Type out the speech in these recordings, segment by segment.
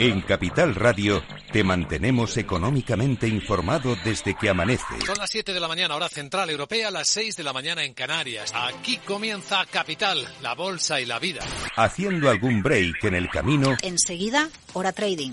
En Capital Radio te mantenemos económicamente informado desde que amanece. Son las 7 de la mañana, hora central europea, las 6 de la mañana en Canarias. Aquí comienza Capital, la bolsa y la vida. Haciendo algún break en el camino. Enseguida, hora trading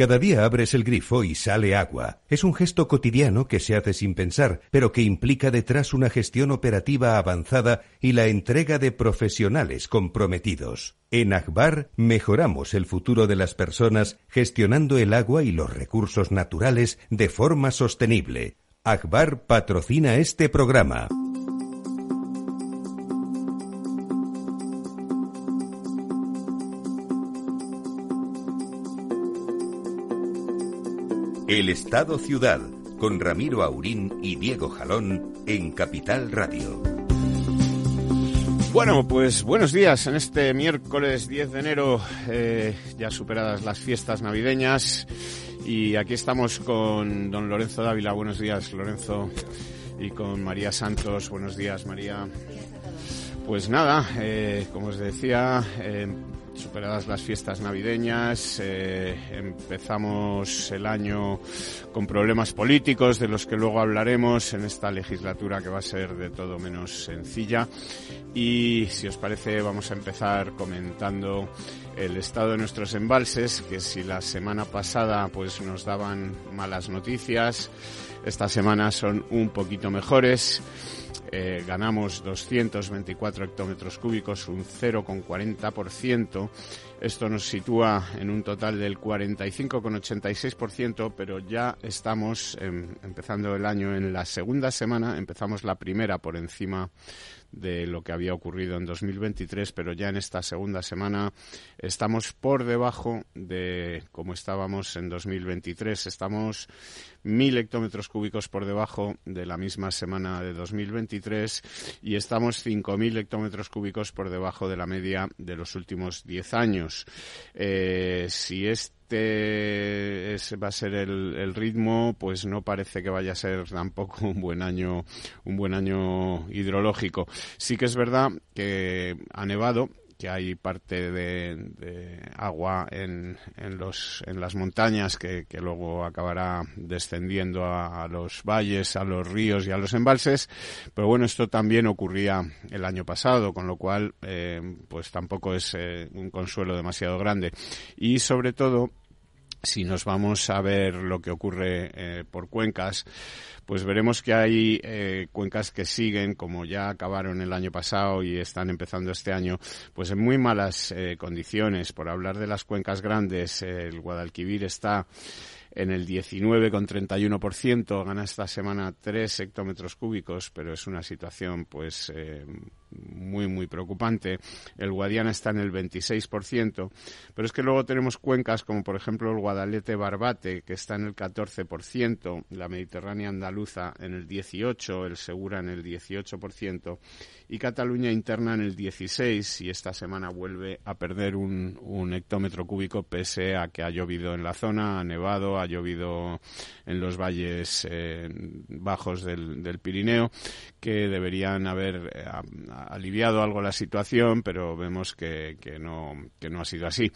Cada día abres el grifo y sale agua. Es un gesto cotidiano que se hace sin pensar, pero que implica detrás una gestión operativa avanzada y la entrega de profesionales comprometidos. En Akbar mejoramos el futuro de las personas gestionando el agua y los recursos naturales de forma sostenible. Akbar patrocina este programa. El Estado Ciudad, con Ramiro Aurín y Diego Jalón en Capital Radio. Bueno, pues buenos días en este miércoles 10 de enero, eh, ya superadas las fiestas navideñas. Y aquí estamos con don Lorenzo Dávila. Buenos días, Lorenzo. Y con María Santos. Buenos días, María. Pues nada, eh, como os decía, eh, superadas las fiestas navideñas, eh, empezamos el año con problemas políticos de los que luego hablaremos en esta legislatura que va a ser de todo menos sencilla. Y si os parece vamos a empezar comentando el estado de nuestros embalses, que si la semana pasada pues nos daban malas noticias, esta semana son un poquito mejores. Eh, ganamos 224 hectómetros cúbicos, un 0,40%. Esto nos sitúa en un total del 45,86%, pero ya estamos em, empezando el año en la segunda semana, empezamos la primera por encima de lo que había ocurrido en 2023, pero ya en esta segunda semana estamos por debajo de como estábamos en 2023. Estamos mil hectómetros cúbicos por debajo de la misma semana de 2023 y estamos cinco mil hectómetros cúbicos por debajo de la media de los últimos diez años. Eh, si este este va a ser el, ritmo, pues no parece que vaya a ser tampoco un buen año, un buen año hidrológico. Sí que es verdad que ha nevado que hay parte de, agua en, en, los, en las montañas que, luego acabará descendiendo a, los valles, a los ríos y a los embalses. Pero bueno, esto también ocurría el año pasado, con lo cual eh, pues tampoco es eh, un consuelo demasiado grande. Y sobre todo si nos vamos a ver lo que ocurre eh, por cuencas, pues veremos que hay eh, cuencas que siguen, como ya acabaron el año pasado y están empezando este año, pues en muy malas eh, condiciones. Por hablar de las cuencas grandes, el Guadalquivir está en el 19,31%, gana esta semana 3 hectómetros cúbicos, pero es una situación pues eh, muy, muy preocupante. El Guadiana está en el 26%, pero es que luego tenemos cuencas como por ejemplo el Guadalete Barbate, que está en el 14%, la Mediterránea Andaluza en el 18%, el Segura en el 18%, y Cataluña interna en el 16 y esta semana vuelve a perder un, un hectómetro cúbico pese a que ha llovido en la zona, ha nevado, ha llovido en los valles eh, bajos del, del, Pirineo, que deberían haber eh, aliviado algo la situación, pero vemos que, que, no, que no ha sido así.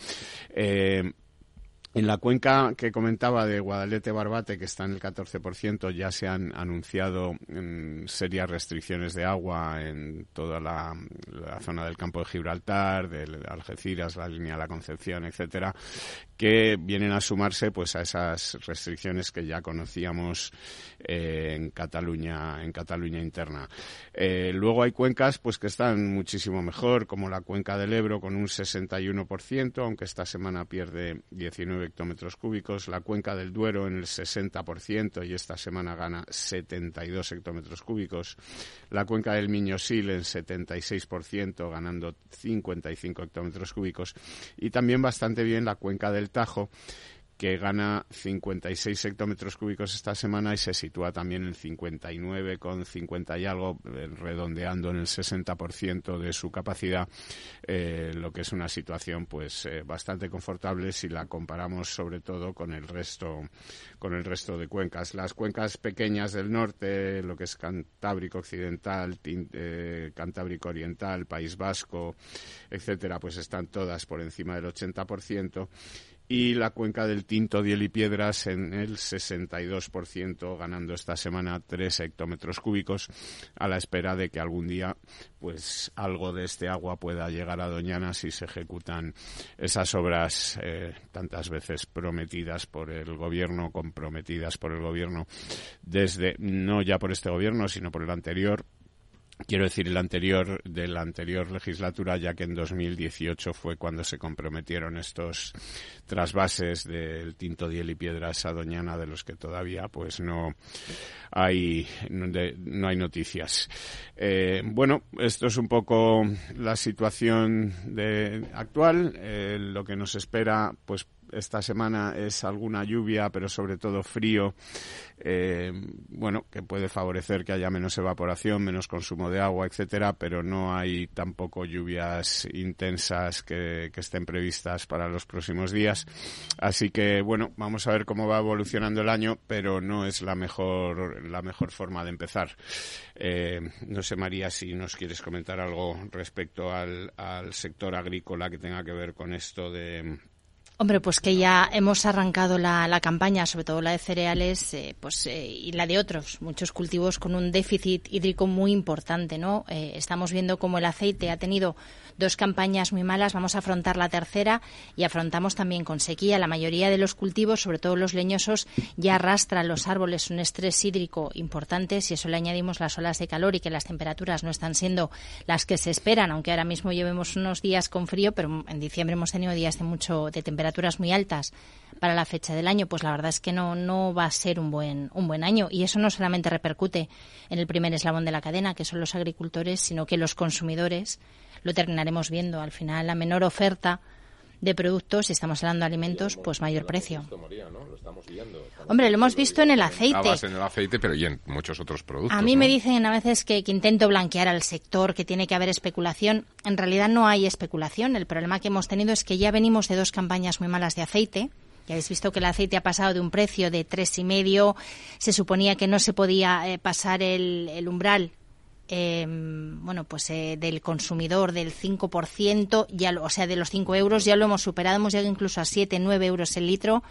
Eh, en la cuenca que comentaba de Guadalete Barbate, que está en el 14%, ya se han anunciado mm, serias restricciones de agua en toda la, zona del campo de Gibraltar, de Algeciras, la línea de la Concepción, etcétera, que vienen a sumarse pues a esas restricciones que ya conocíamos eh, en Cataluña, en Cataluña interna. Eh, luego hay cuencas pues que están muchísimo mejor, como la cuenca del Ebro con un 61%, aunque esta semana pierde 19 59 hectómetros cúbicos, la cuenca del Duero en el 60% y esta semana gana 72 hectómetros cúbicos, la cuenca del Miñosil en 76% ganando 55 hectómetros cúbicos. Y también bastante bien la cuenca del Tajo que gana 56 hectómetros cúbicos esta semana y se sitúa también en 59 con 50 y algo, eh, redondeando en el 60% de su capacidad, eh, lo que es una situación pues eh, bastante confortable si la comparamos sobre todo con el resto con el resto de cuencas. Las cuencas pequeñas del norte, lo que es Cantábrico Occidental, Cantábrico Oriental, País Vasco, etcétera, pues están todas por encima del 80% y la cuenca del Tinto, Diel y Piedras en el 62%, ganando esta semana 3 hectómetros cúbicos, a la espera de que algún día pues algo de este agua pueda llegar a Doñana si se ejecutan esas obras eh, tantas veces prometidas por el gobierno, comprometidas por el gobierno desde, no ya por este gobierno, sino por el anterior, quiero decir el anterior de la anterior legislatura ya que en 2018 fue cuando se comprometieron estos trasvases del Tinto Diel y Piedras a Doñana de los que todavía pues no hay no, hay noticias. Eh, bueno esto es un poco la situación de, actual. Eh, lo que nos espera pues esta semana es alguna lluvia, pero sobre todo frío, eh, bueno, que puede favorecer que haya menos evaporación, menos consumo de agua, etcétera, pero no hay tampoco lluvias intensas que, estén previstas para los próximos días. Así que, bueno, vamos a ver cómo va evolucionando el año, pero no es la mejor, la mejor forma de empezar. Eh, no sé, María, si nos quieres comentar algo respecto al sector agrícola que tenga que ver con esto de Hombre, pues que ya hemos arrancado la, campaña, sobre todo la de cereales, eh, pues eh, y la de otros, muchos cultivos con un déficit hídrico muy importante, ¿no? Eh, estamos viendo cómo el aceite ha tenido dos campañas muy malas, vamos a afrontar la tercera y afrontamos también con sequía. La mayoría de los cultivos, sobre todo los leñosos, ya arrastran los árboles un estrés hídrico importante. Si eso le añadimos las olas de calor y que las temperaturas no están siendo las que se esperan, aunque ahora mismo llevemos unos días con frío, pero en diciembre hemos tenido días de mucho de temperaturas muy altas para la fecha del año, pues la verdad es que no, no va a ser un buen, un buen año. Y eso no solamente repercute en el primer eslabón de la cadena, que son los agricultores, sino que los consumidores lo terminaremos viendo. Al final, la menor oferta de productos, si estamos hablando de alimentos, pues mayor precio. Hombre, lo hemos visto en el aceite. en el aceite, pero y en muchos otros productos. A mí me dicen a veces que, que, intento blanquear al sector, que tiene que haber especulación. En realidad no hay especulación. El problema que hemos tenido es que ya venimos de dos campañas muy malas de aceite. Ya habéis visto que el aceite ha pasado de un precio de tres y medio. Se suponía que no se podía eh, pasar el, el umbral eh, bueno, pues eh, del consumidor del 5%, ya o sea, de los 5 euros, ya lo hemos superado, hemos llegado incluso a 7, 9 euros el litro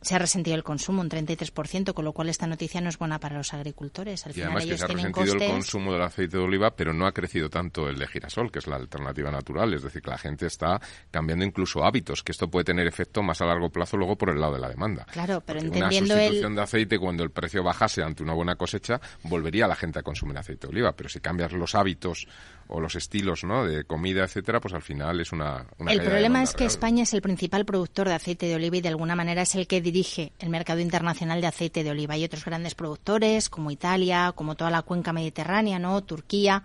se ha resentido el consumo un 33%, con lo cual esta noticia no es buena para los agricultores. Al y además que se ha resentido el consumo del aceite de oliva, pero no ha crecido tanto el de girasol, que es la alternativa natural. Es decir, que la gente está cambiando incluso hábitos, que esto puede tener efecto más a largo plazo luego por el lado de la demanda. Claro, pero Porque entendiendo una sustitución de aceite, cuando el precio bajase ante una buena cosecha, volvería la gente a consumir aceite de oliva. Pero si cambias los hábitos o los estilos ¿no? de comida, etcétera, pues al final es una... el problema es que España es el principal productor de aceite de oliva y de alguna manera es el que dirige el mercado internacional de aceite de oliva. Hay otros grandes productores como Italia, como toda la cuenca mediterránea, ¿no? Turquía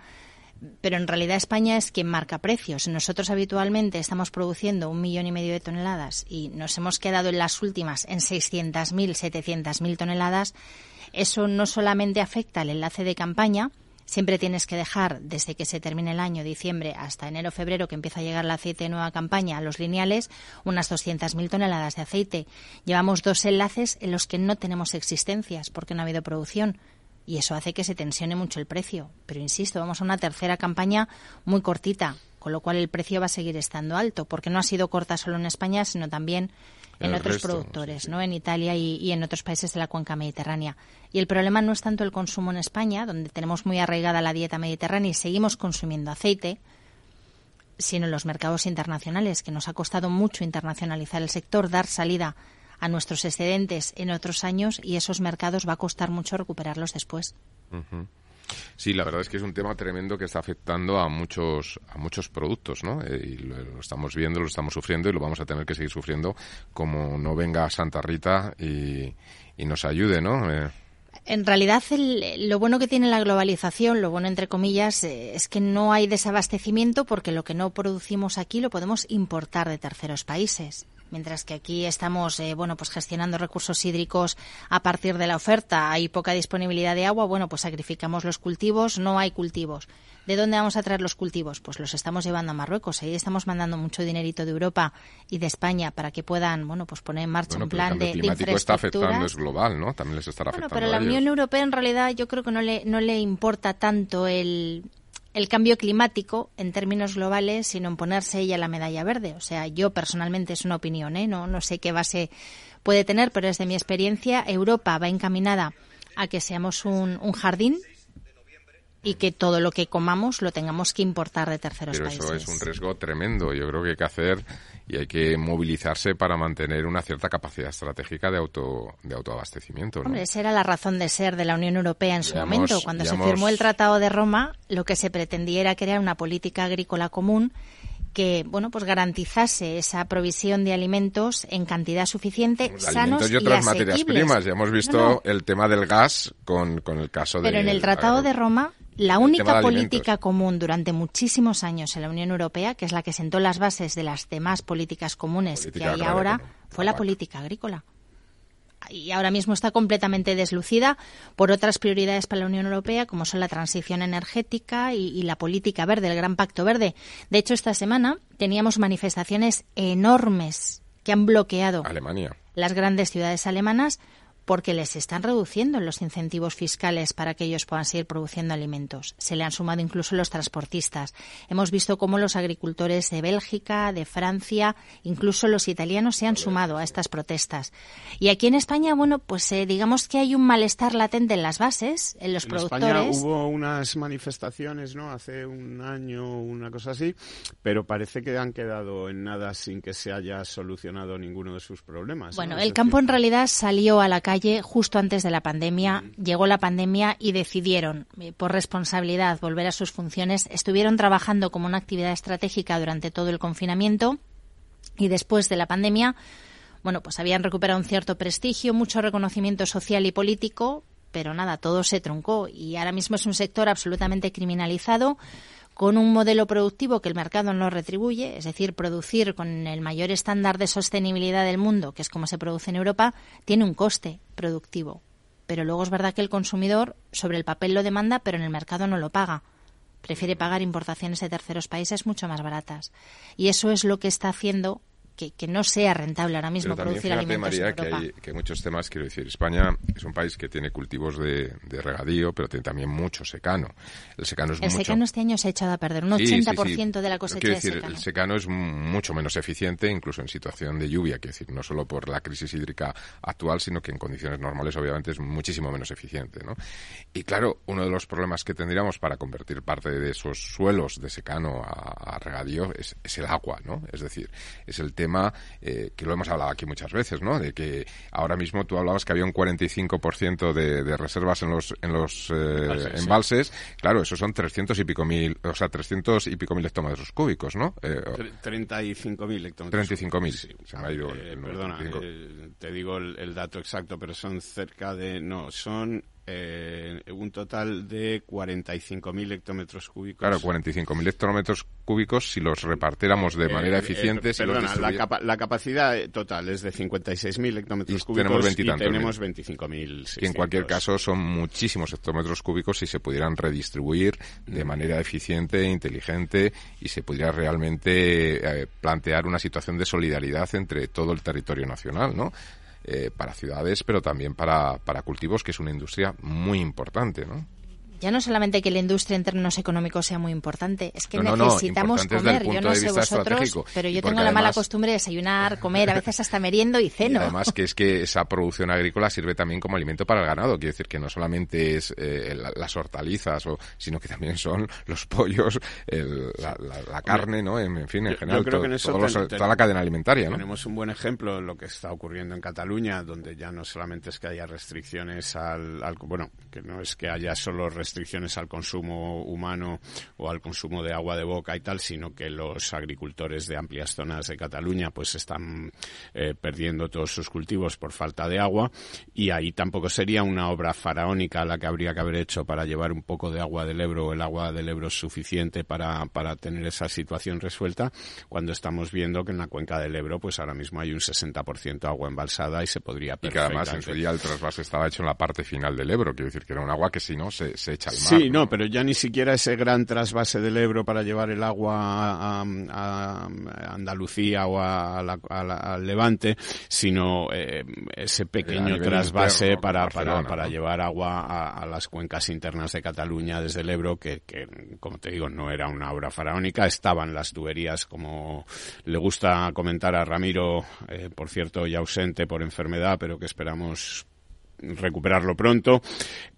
pero en realidad España es quien marca precios. Nosotros habitualmente estamos produciendo un millón y medio de toneladas y nos hemos quedado en las últimas en 600.000, 700.000 toneladas. Eso no solamente afecta al enlace de campaña, Siempre tienes que dejar, desde que se termine el año, diciembre, hasta enero, febrero, que empieza a llegar el aceite de nueva campaña a los lineales, unas 200.000 toneladas de aceite. Llevamos dos enlaces en los que no tenemos existencias porque no ha habido producción. Y eso hace que se tensione mucho el precio. Pero insisto, vamos a una tercera campaña muy cortita, con lo cual el precio va a seguir estando alto, porque no ha sido corta solo en España, sino también en otros productores, ¿no? En Italia y, en otros países de la cuenca mediterránea. Y el problema no es tanto el consumo en España, donde tenemos muy arraigada la dieta mediterránea y seguimos consumiendo aceite, sino en los mercados internacionales, que nos ha costado mucho internacionalizar el sector, dar salida a nuestros excedentes en otros años y esos mercados va a costar mucho recuperarlos después. Sí, la verdad es que es un tema tremendo que está afectando a muchos a muchos productos, ¿no? Eh, y lo, estamos viendo, lo estamos sufriendo y lo vamos a tener que seguir sufriendo como no venga Santa Rita y, nos ayude, ¿no? Eh, en realidad, lo bueno que tiene la globalización, lo bueno entre comillas, eh, es que no hay desabastecimiento porque lo que no producimos aquí lo podemos importar de terceros países. Mientras que aquí estamos, eh, bueno, pues gestionando recursos hídricos a partir de la oferta, hay poca disponibilidad de agua, bueno, pues sacrificamos los cultivos, no hay cultivos. ¿De dónde vamos a traer los cultivos? Pues los estamos llevando a Marruecos. Ahí estamos mandando mucho dinerito de Europa y de España para que puedan, bueno, pues poner en marcha un plan de, de está afectando, es global, ¿no? También les estará afectando. Pero la Unión Europea en realidad yo creo que no le, no le importa tanto el el cambio climático en términos globales, sino en ponerse ella la medalla verde. O sea, yo personalmente es una opinión, ¿eh? no, no sé qué base puede tener, pero desde mi experiencia, Europa va encaminada a que seamos un, un jardín y que todo lo que comamos lo tengamos que importar de terceros países. Pero eso es un riesgo tremendo. Yo creo que hay que hacer y hay que movilizarse para mantener una cierta capacidad estratégica de auto de autoabastecimiento. Hombre, esa era la razón de ser de la Unión Europea en su momento. Cuando se firmó el Tratado de Roma, lo que se pretendía era crear una política agrícola común que bueno pues garantizase esa provisión de alimentos en cantidad suficiente, sanos y otras materias primas. Ya hemos visto el tema del gas con, con el caso de. Pero en el Tratado de Roma la única política común durante muchísimos años en la Unión Europea, que es la que sentó las bases de las demás políticas comunes que hay ahora, fue la política agrícola. Y ahora mismo está completamente deslucida por otras prioridades para la Unión Europea, como son la transición energética y, y la política verde, el Gran Pacto Verde. De hecho, esta semana teníamos manifestaciones enormes que han bloqueado Alemania. las grandes ciudades alemanas porque les están reduciendo los incentivos fiscales para que ellos puedan seguir produciendo alimentos. Se le han sumado incluso los transportistas. Hemos visto cómo los agricultores de Bélgica, de Francia, incluso los italianos se han sumado a estas protestas. Y aquí en España, bueno, pues eh, digamos que hay un malestar latente en las bases, en los productores. En España hubo unas manifestaciones, ¿no? Hace un año, una cosa así, pero parece que han quedado en nada sin que se haya solucionado ninguno de sus problemas. Bueno, el campo en realidad salió a la calle justo antes de la pandemia. Llegó la pandemia y decidieron, eh, por responsabilidad, volver a sus funciones. Estuvieron trabajando como una actividad estratégica durante todo el confinamiento y después de la pandemia, bueno, pues habían recuperado un cierto prestigio, mucho reconocimiento social y político, pero nada, todo se truncó y ahora mismo es un sector absolutamente criminalizado con un modelo productivo que el mercado no retribuye, es decir, producir con el mayor estándar de sostenibilidad del mundo, que es como se produce en Europa, tiene un coste productivo. Pero luego es verdad que el consumidor sobre el papel lo demanda, pero en el mercado no lo paga. Prefiere pagar importaciones de terceros países mucho más baratas. Y eso es lo que está haciendo que, que, no sea rentable ahora mismo producir alimentos María, en Europa. Que, hay, que muchos temas, quiero decir, España es un país que tiene cultivos de, de regadío, pero tiene también mucho secano. El secano es El secano este año se ha echado a perder, un 80% de la cosecha quiero decir, El secano es mucho menos eficiente, incluso en situación de lluvia, quiero decir, no solo por la crisis hídrica actual, sino que en condiciones normales, obviamente, es muchísimo menos eficiente, ¿no? Y claro, uno de los problemas que tendríamos para convertir parte de esos suelos de secano a, a regadío es, es, el agua, ¿no? Es decir, es el tema... Eh, que lo hemos hablado aquí muchas veces, ¿no? De que ahora mismo tú hablabas que había un 45% de, de reservas en los, en los eh, embalses. Claro, eso son 300 y pico mil, o sea, 300 y pico mil hectómetros cúbicos, ¿no? Eh, 35 mil hectómetros 35 mil. Sí. Se me ha ido eh, perdona, eh, te digo el, el dato exacto, pero son cerca de, no, son eh, un total de 45.000 hectómetros cúbicos. Claro, 45.000 hectómetros cúbicos si los repartiéramos de manera eh, eh, eficiente. Eh, perdona, la, capa la, capacidad total es de 56.000 hectómetros y cúbicos tenemos y tenemos 25.000. Que en cualquier caso son muchísimos hectómetros cúbicos si se pudieran redistribuir de mm. manera eficiente, inteligente y se pudiera realmente eh, plantear una situación de solidaridad entre todo el territorio nacional, ¿no? Eh, para ciudades, pero también para, para cultivos, que es una industria muy importante, ¿no? Ya no solamente que la industria en términos económicos sea muy importante, es que necesitamos comer. Yo no sé vosotros, pero yo tengo la mala costumbre de desayunar, comer, a veces hasta meriendo y ceno. Y además que es que esa producción agrícola sirve también como alimento para el ganado. Quiere decir que no solamente es eh, las hortalizas, o, sino que también son los pollos, el, la, la, la, carne, ¿no? En, fin, en general, todo, los, toda la cadena alimentaria. ¿no? Tenemos un buen ejemplo en lo que está ocurriendo en Cataluña, donde ya no solamente es que haya restricciones al, al bueno, que no es que haya solo restricciones restricciones al consumo humano o al consumo de agua de boca y tal, sino que los agricultores de amplias zonas de Cataluña pues están eh, perdiendo todos sus cultivos por falta de agua. Y ahí tampoco sería una obra faraónica la que habría que haber hecho para llevar un poco de agua del Ebro, el agua del Ebro suficiente para, para tener esa situación resuelta, cuando estamos viendo que en la cuenca del Ebro pues ahora mismo hay un 60% agua embalsada y se podría Y que además en su día el trasvase estaba hecho en la parte final del Ebro, quiero decir que era un agua que si no se, se echa al mar. Sí, ¿no? pero ya ni siquiera ese gran trasvase del Ebro para llevar el agua a, a Andalucía o a la, al Levante, sino eh, ese pequeño trasvase para, para, para llevar agua a, las cuencas internas de Cataluña desde el Ebro, que, que, como te digo, no era una obra faraónica, estaban las tuberías, como le gusta comentar a Ramiro, eh, por cierto, ya ausente por enfermedad, pero que esperamos recuperarlo pronto,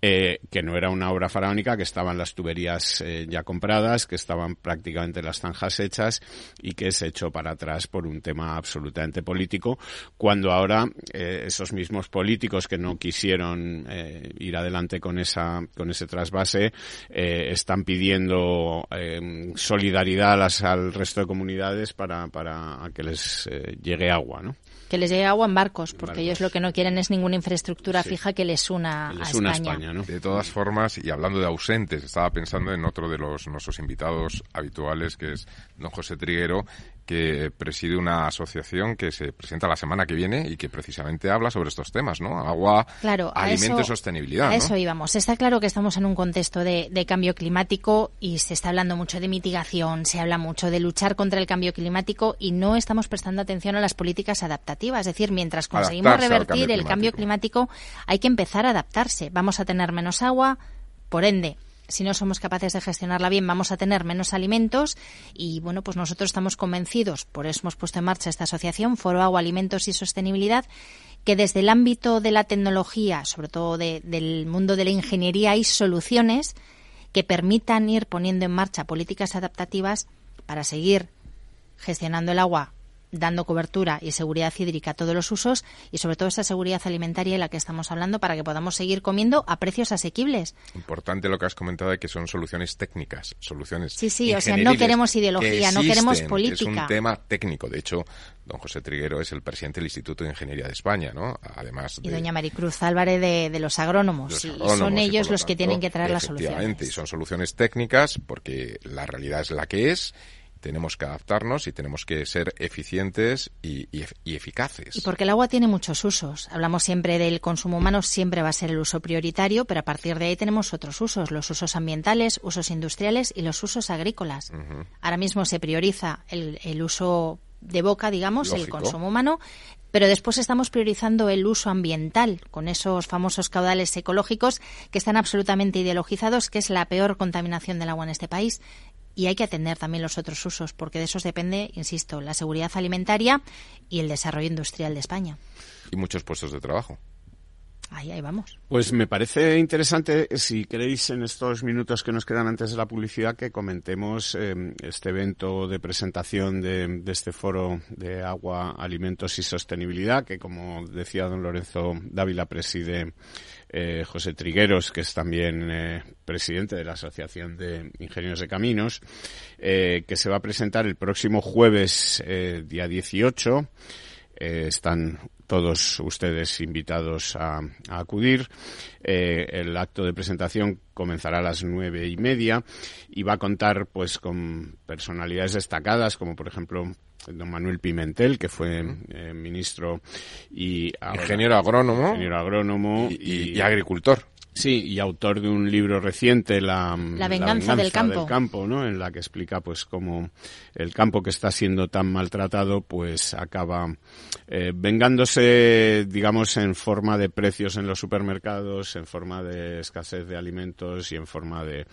eh, que no era una obra faraónica, que estaban las tuberías eh, ya compradas, que estaban prácticamente las zanjas hechas y que se echó para atrás por un tema absolutamente político, cuando ahora eh, esos mismos políticos que no quisieron ir adelante con esa con ese trasvase están pidiendo solidaridad al resto de comunidades para, para que les llegue agua, ¿no? Que les llegue agua en barcos, porque ellos lo que no quieren es ninguna infraestructura fija que les una, a España. De todas formas, y hablando de ausentes, estaba pensando en otro de los nuestros invitados habituales, que es don José Triguero, que preside una asociación que se presenta la semana que viene y que precisamente habla sobre estos temas, ¿no? Agua, claro, alimento y sostenibilidad. A eso íbamos. Está claro que estamos en un contexto de, cambio climático y se está hablando mucho de mitigación, se habla mucho de luchar contra el cambio climático y no estamos prestando atención a las políticas adaptativas. Es decir, mientras conseguimos revertir el cambio climático, hay que empezar a adaptarse. Vamos a tener menos agua, por ende, si no somos capaces de gestionarla bien, vamos a tener menos alimentos y bueno, pues nosotros estamos convencidos, por eso hemos puesto en marcha esta asociación, Foro Agua, Alimentos y Sostenibilidad, que desde el ámbito de la tecnología, sobre todo del mundo de la ingeniería, hay soluciones que permitan ir poniendo en marcha políticas adaptativas para seguir gestionando el agua dando cobertura y seguridad hídrica a todos los usos y sobre todo esa seguridad alimentaria de la que estamos hablando para que podamos seguir comiendo a precios asequibles. Importante lo que has comentado de que son soluciones técnicas, soluciones Sí, sí, o sea, no queremos ideología, no queremos política. Es un tema técnico, de hecho, don José Triguero es el presidente del Instituto de Ingeniería de España, ¿no? Además Y doña Maricruz Álvarez de, los agrónomos, y son ellos los que tienen que traer las soluciones. y son soluciones técnicas porque la realidad es la que es tenemos que adaptarnos y tenemos que ser eficientes y, eficaces. Y porque el agua tiene muchos usos. Hablamos siempre del consumo humano, siempre va a ser el uso prioritario, pero a partir de ahí tenemos otros usos, los usos ambientales, usos industriales y los usos agrícolas. Ahora mismo se prioriza el, uso de boca, digamos, el consumo humano, pero después estamos priorizando el uso ambiental con esos famosos caudales ecológicos que están absolutamente ideologizados, que es la peor contaminación del agua en este país y hay que atender también los otros usos, porque de esos depende, insisto, la seguridad alimentaria y el desarrollo industrial de España. Y muchos puestos de trabajo. Ahí, ahí vamos. Pues me parece interesante, si queréis, en estos minutos que nos quedan antes de la publicidad, que comentemos eh, este evento de presentación de, de, este foro de agua, alimentos y sostenibilidad, que como decía don Lorenzo Dávila preside eh, José Trigueros, que es también eh, presidente de la Asociación de Ingenieros de Caminos, eh, que se va a presentar el próximo jueves, día 18. están todos ustedes invitados a, acudir. el acto de presentación comenzará a las nueve y media y va a contar pues con personalidades destacadas como por ejemplo don Manuel Pimentel, que fue eh, ministro y ingeniero agrónomo, ingeniero agrónomo y, agricultor. Sí, y autor de un libro reciente, La, venganza, del, campo. campo, ¿no? En la que explica, pues, cómo el campo que está siendo tan maltratado, pues, acaba eh, vengándose, digamos, en forma de precios en los supermercados, en forma de escasez de alimentos y en forma de,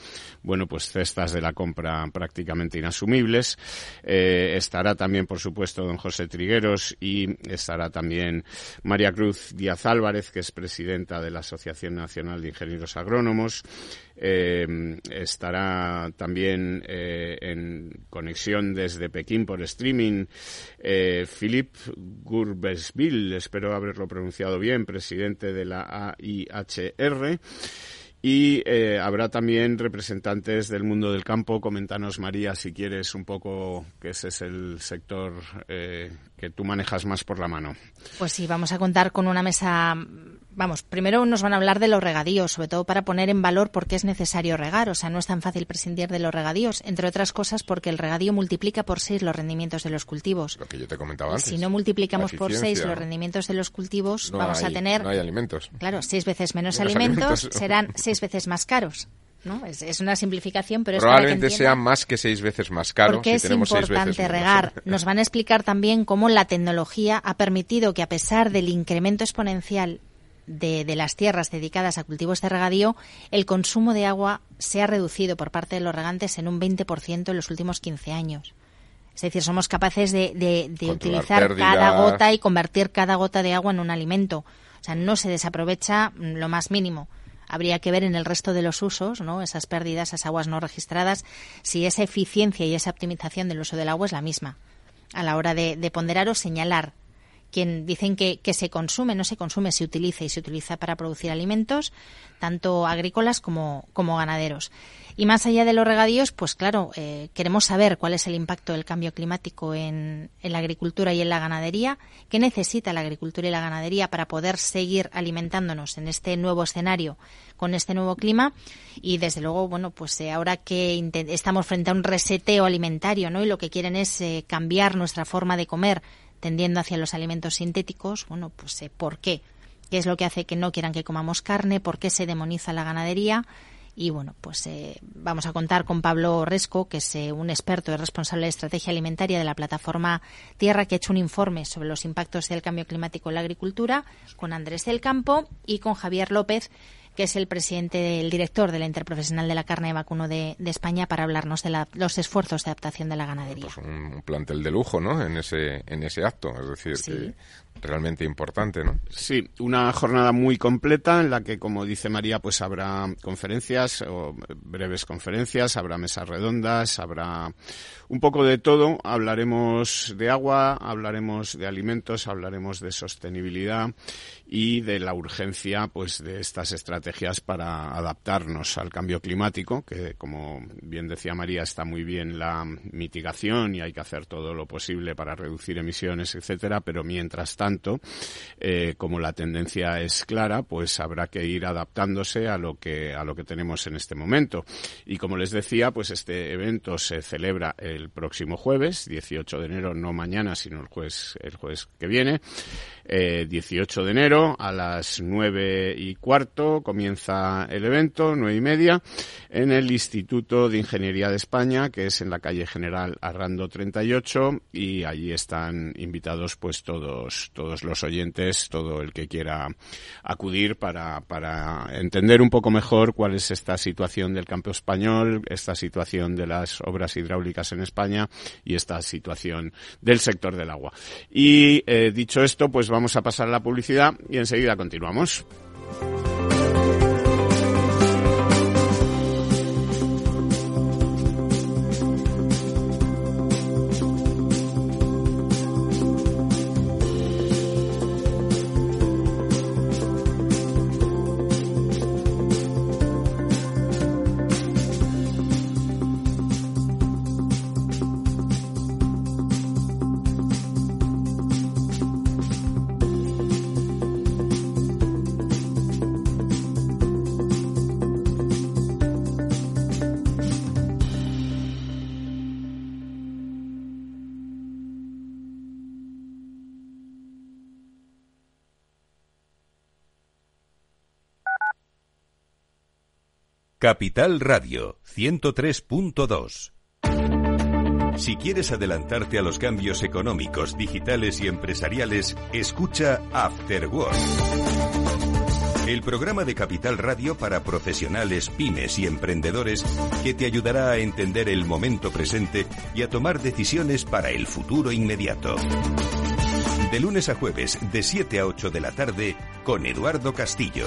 bueno, pues, cestas de la compra prácticamente inasumibles. Eh, estará también, por supuesto, don José Trigueros y estará también María Cruz Díaz Álvarez, que es presidenta de la Asociación Nacional de ingenieros agrónomos. Eh, estará también eh, en conexión desde Pekín por streaming eh, Philippe Gurbesville, espero haberlo pronunciado bien, presidente de la AIHR. Y eh, habrá también representantes del mundo del campo. Coméntanos, María, si quieres un poco, que ese es el sector que tú manejas más por la mano. Pues sí, vamos a contar con una mesa Vamos, primero nos van a hablar de los regadíos, sobre todo para poner en valor por qué es necesario regar. O sea, no es tan fácil prescindir de los regadíos, entre otras cosas porque el regadío multiplica por seis los rendimientos de los cultivos. Lo que yo te comentaba antes. Si no multiplicamos por seis los rendimientos de los cultivos, vamos a tener. No hay alimentos. Claro, seis veces menos alimentos, serán seis veces más caros. ¿no? Es, una simplificación, pero probablemente es sea más que seis veces más caro. Porque si es importante regar. Nos van a explicar también cómo la tecnología ha permitido que a pesar del incremento exponencial de, de, las tierras dedicadas a cultivos de regadío, el consumo de agua se ha reducido por parte de los regantes en un 20% en los últimos 15 años. Es decir, somos capaces de, de, utilizar cada gota y convertir cada gota de agua en un alimento. O sea, no se desaprovecha lo más mínimo. Habría que ver en el resto de los usos, ¿no? esas pérdidas, esas aguas no registradas, si esa eficiencia y esa optimización del uso del agua es la misma a la hora de, de ponderar o señalar quien dicen que, que, se consume, no se consume, se utiliza y se utiliza para producir alimentos, tanto agrícolas como, ganaderos. Y más allá de los regadíos, pues claro, eh, queremos saber cuál es el impacto del cambio climático en, en, la agricultura y en la ganadería, qué necesita la agricultura y la ganadería para poder seguir alimentándonos en este nuevo escenario con este nuevo clima y desde luego, bueno, pues eh, ahora que estamos frente a un reseteo alimentario, ¿no? Y lo que quieren es eh, cambiar nuestra forma de comer, tendiendo hacia los alimentos sintéticos, bueno, pues ¿por qué? ¿Qué es lo que hace que no quieran que comamos carne? ¿Por qué se demoniza la ganadería? Y bueno, pues eh, vamos a contar con Pablo Resco, que es eh, un experto y responsable de estrategia alimentaria de la plataforma Tierra, que ha hecho un informe sobre los impactos del cambio climático en la agricultura, con Andrés del Campo y con Javier López, que es el presidente del director de la Interprofesional de la Carne de Vacuno de, España, para hablarnos de los esfuerzos de adaptación de la ganadería. Pues un plantel de lujo, ¿no? En ese, en ese acto, es decir, que realmente importante, ¿no? Sí, una jornada muy completa en la que, como dice María, pues habrá conferencias o breves conferencias, habrá mesas redondas, habrá un poco de todo. Hablaremos de agua, hablaremos de alimentos, hablaremos de sostenibilidad y de la urgencia pues de estas estrategias para adaptarnos al cambio climático que como bien decía María está muy bien la mitigación y hay que hacer todo lo posible para reducir emisiones etcétera pero mientras tanto eh, como la tendencia es clara pues habrá que ir adaptándose a lo que a lo que tenemos en este momento. Y como les decía pues este evento se celebra el próximo jueves 18 de enero no mañana sino el jueves el jueves que viene eh, 18 de enero a las nueve y cuarto comienza el evento, nueve y media, en el Instituto de Ingeniería de España, que es en la calle General Arrando 38 y allí están invitados pues todos, todos los oyentes, todo el que quiera acudir para, para entender un poco mejor cuál es esta situación del campo español, esta situación de las obras hidráulicas en España y esta situación del sector del agua. Y eh, dicho esto, pues vamos a pasar a la publicidad y enseguida continuamos. Capital Radio 103.2 si quieres adelantarte a los cambios económicos, digitales y empresariales, escucha After Work. El programa de Capital Radio para profesionales, pymes y emprendedores que te ayudará a entender el momento presente y a tomar decisiones para el futuro inmediato. De lunes a jueves, de 7 a 8 de la tarde, con Eduardo Castillo.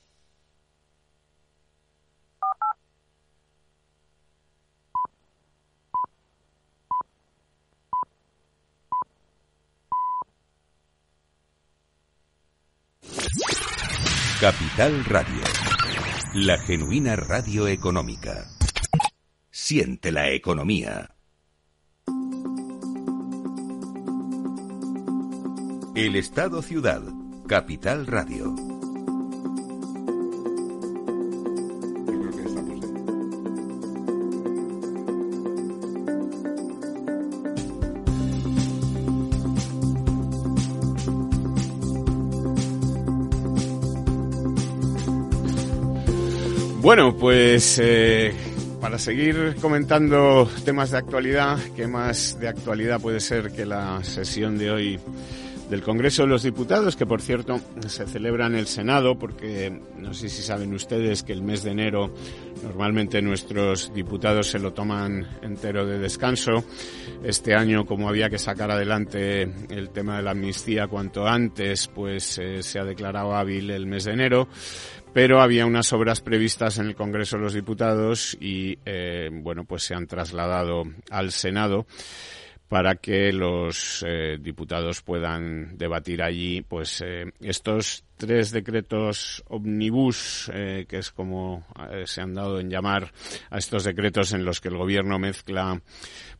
Capital Radio. La genuina radio económica. Siente la economía. El Estado Ciudad. Capital Radio. Bueno, pues eh, para seguir comentando temas de actualidad, ¿qué más de actualidad puede ser que la sesión de hoy del Congreso de los Diputados, que por cierto se celebra en el Senado, porque no sé si saben ustedes que el mes de enero normalmente nuestros diputados se lo toman entero de descanso. Este año, como había que sacar adelante el tema de la amnistía cuanto antes, pues eh, se ha declarado hábil el mes de enero pero había unas obras previstas en el Congreso de los Diputados y, eh, bueno, pues se han trasladado al Senado para que los eh, diputados puedan debatir allí, pues, eh, estos tres decretos omnibus, que es como se han dado en llamar a estos decretos en los que el Gobierno mezcla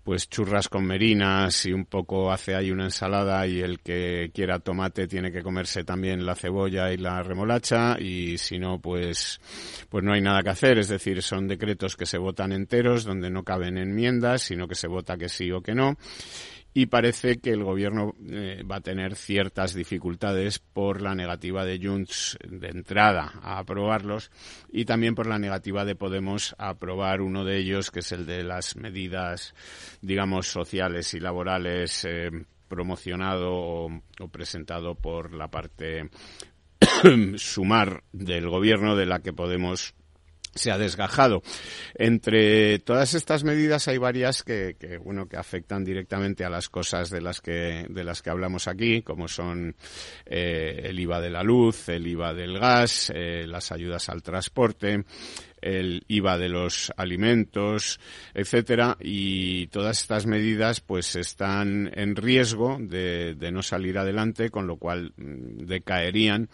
pues churras con merinas y un poco hace ahí una ensalada y el que quiera tomate tiene que comerse también la cebolla y la remolacha y si no pues pues no hay nada que hacer, es decir, son decretos que se votan enteros donde no caben enmiendas, sino que se vota que sí o que no y parece que el gobierno eh, va a tener ciertas dificultades por la negativa de Junts de entrada a aprobarlos y también por la negativa de Podemos a aprobar uno de ellos, que es el de las medidas, digamos, sociales y laborales eh, promocionado o, o presentado por la parte sumar del gobierno de la que Podemos se ha desgajado. Entre todas estas medidas hay varias que, que, bueno que afectan directamente a las cosas de las que de las que hablamos aquí, como son eh, el IVA de la luz, el IVA del gas, eh, las ayudas al transporte, el IVA de los alimentos, etcétera, y todas estas medidas pues están en riesgo de, de no salir adelante, con lo cual mm, decaerían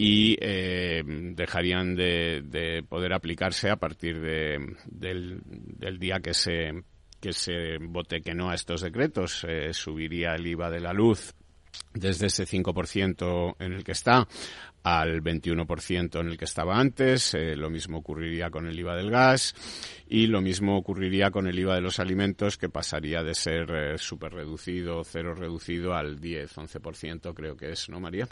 y eh, dejarían de, poder aplicarse a partir de, del, día que se que se vote que no a estos decretos. Eh, subiría el IVA de la luz desde ese 5% en el que está al 21% en el que estaba antes. Eh, lo mismo ocurriría con el IVA del gas y lo mismo ocurriría con el IVA de los alimentos, que pasaría de ser eh, súper reducido, cero reducido, al 10-11%, creo que es, ¿no, María?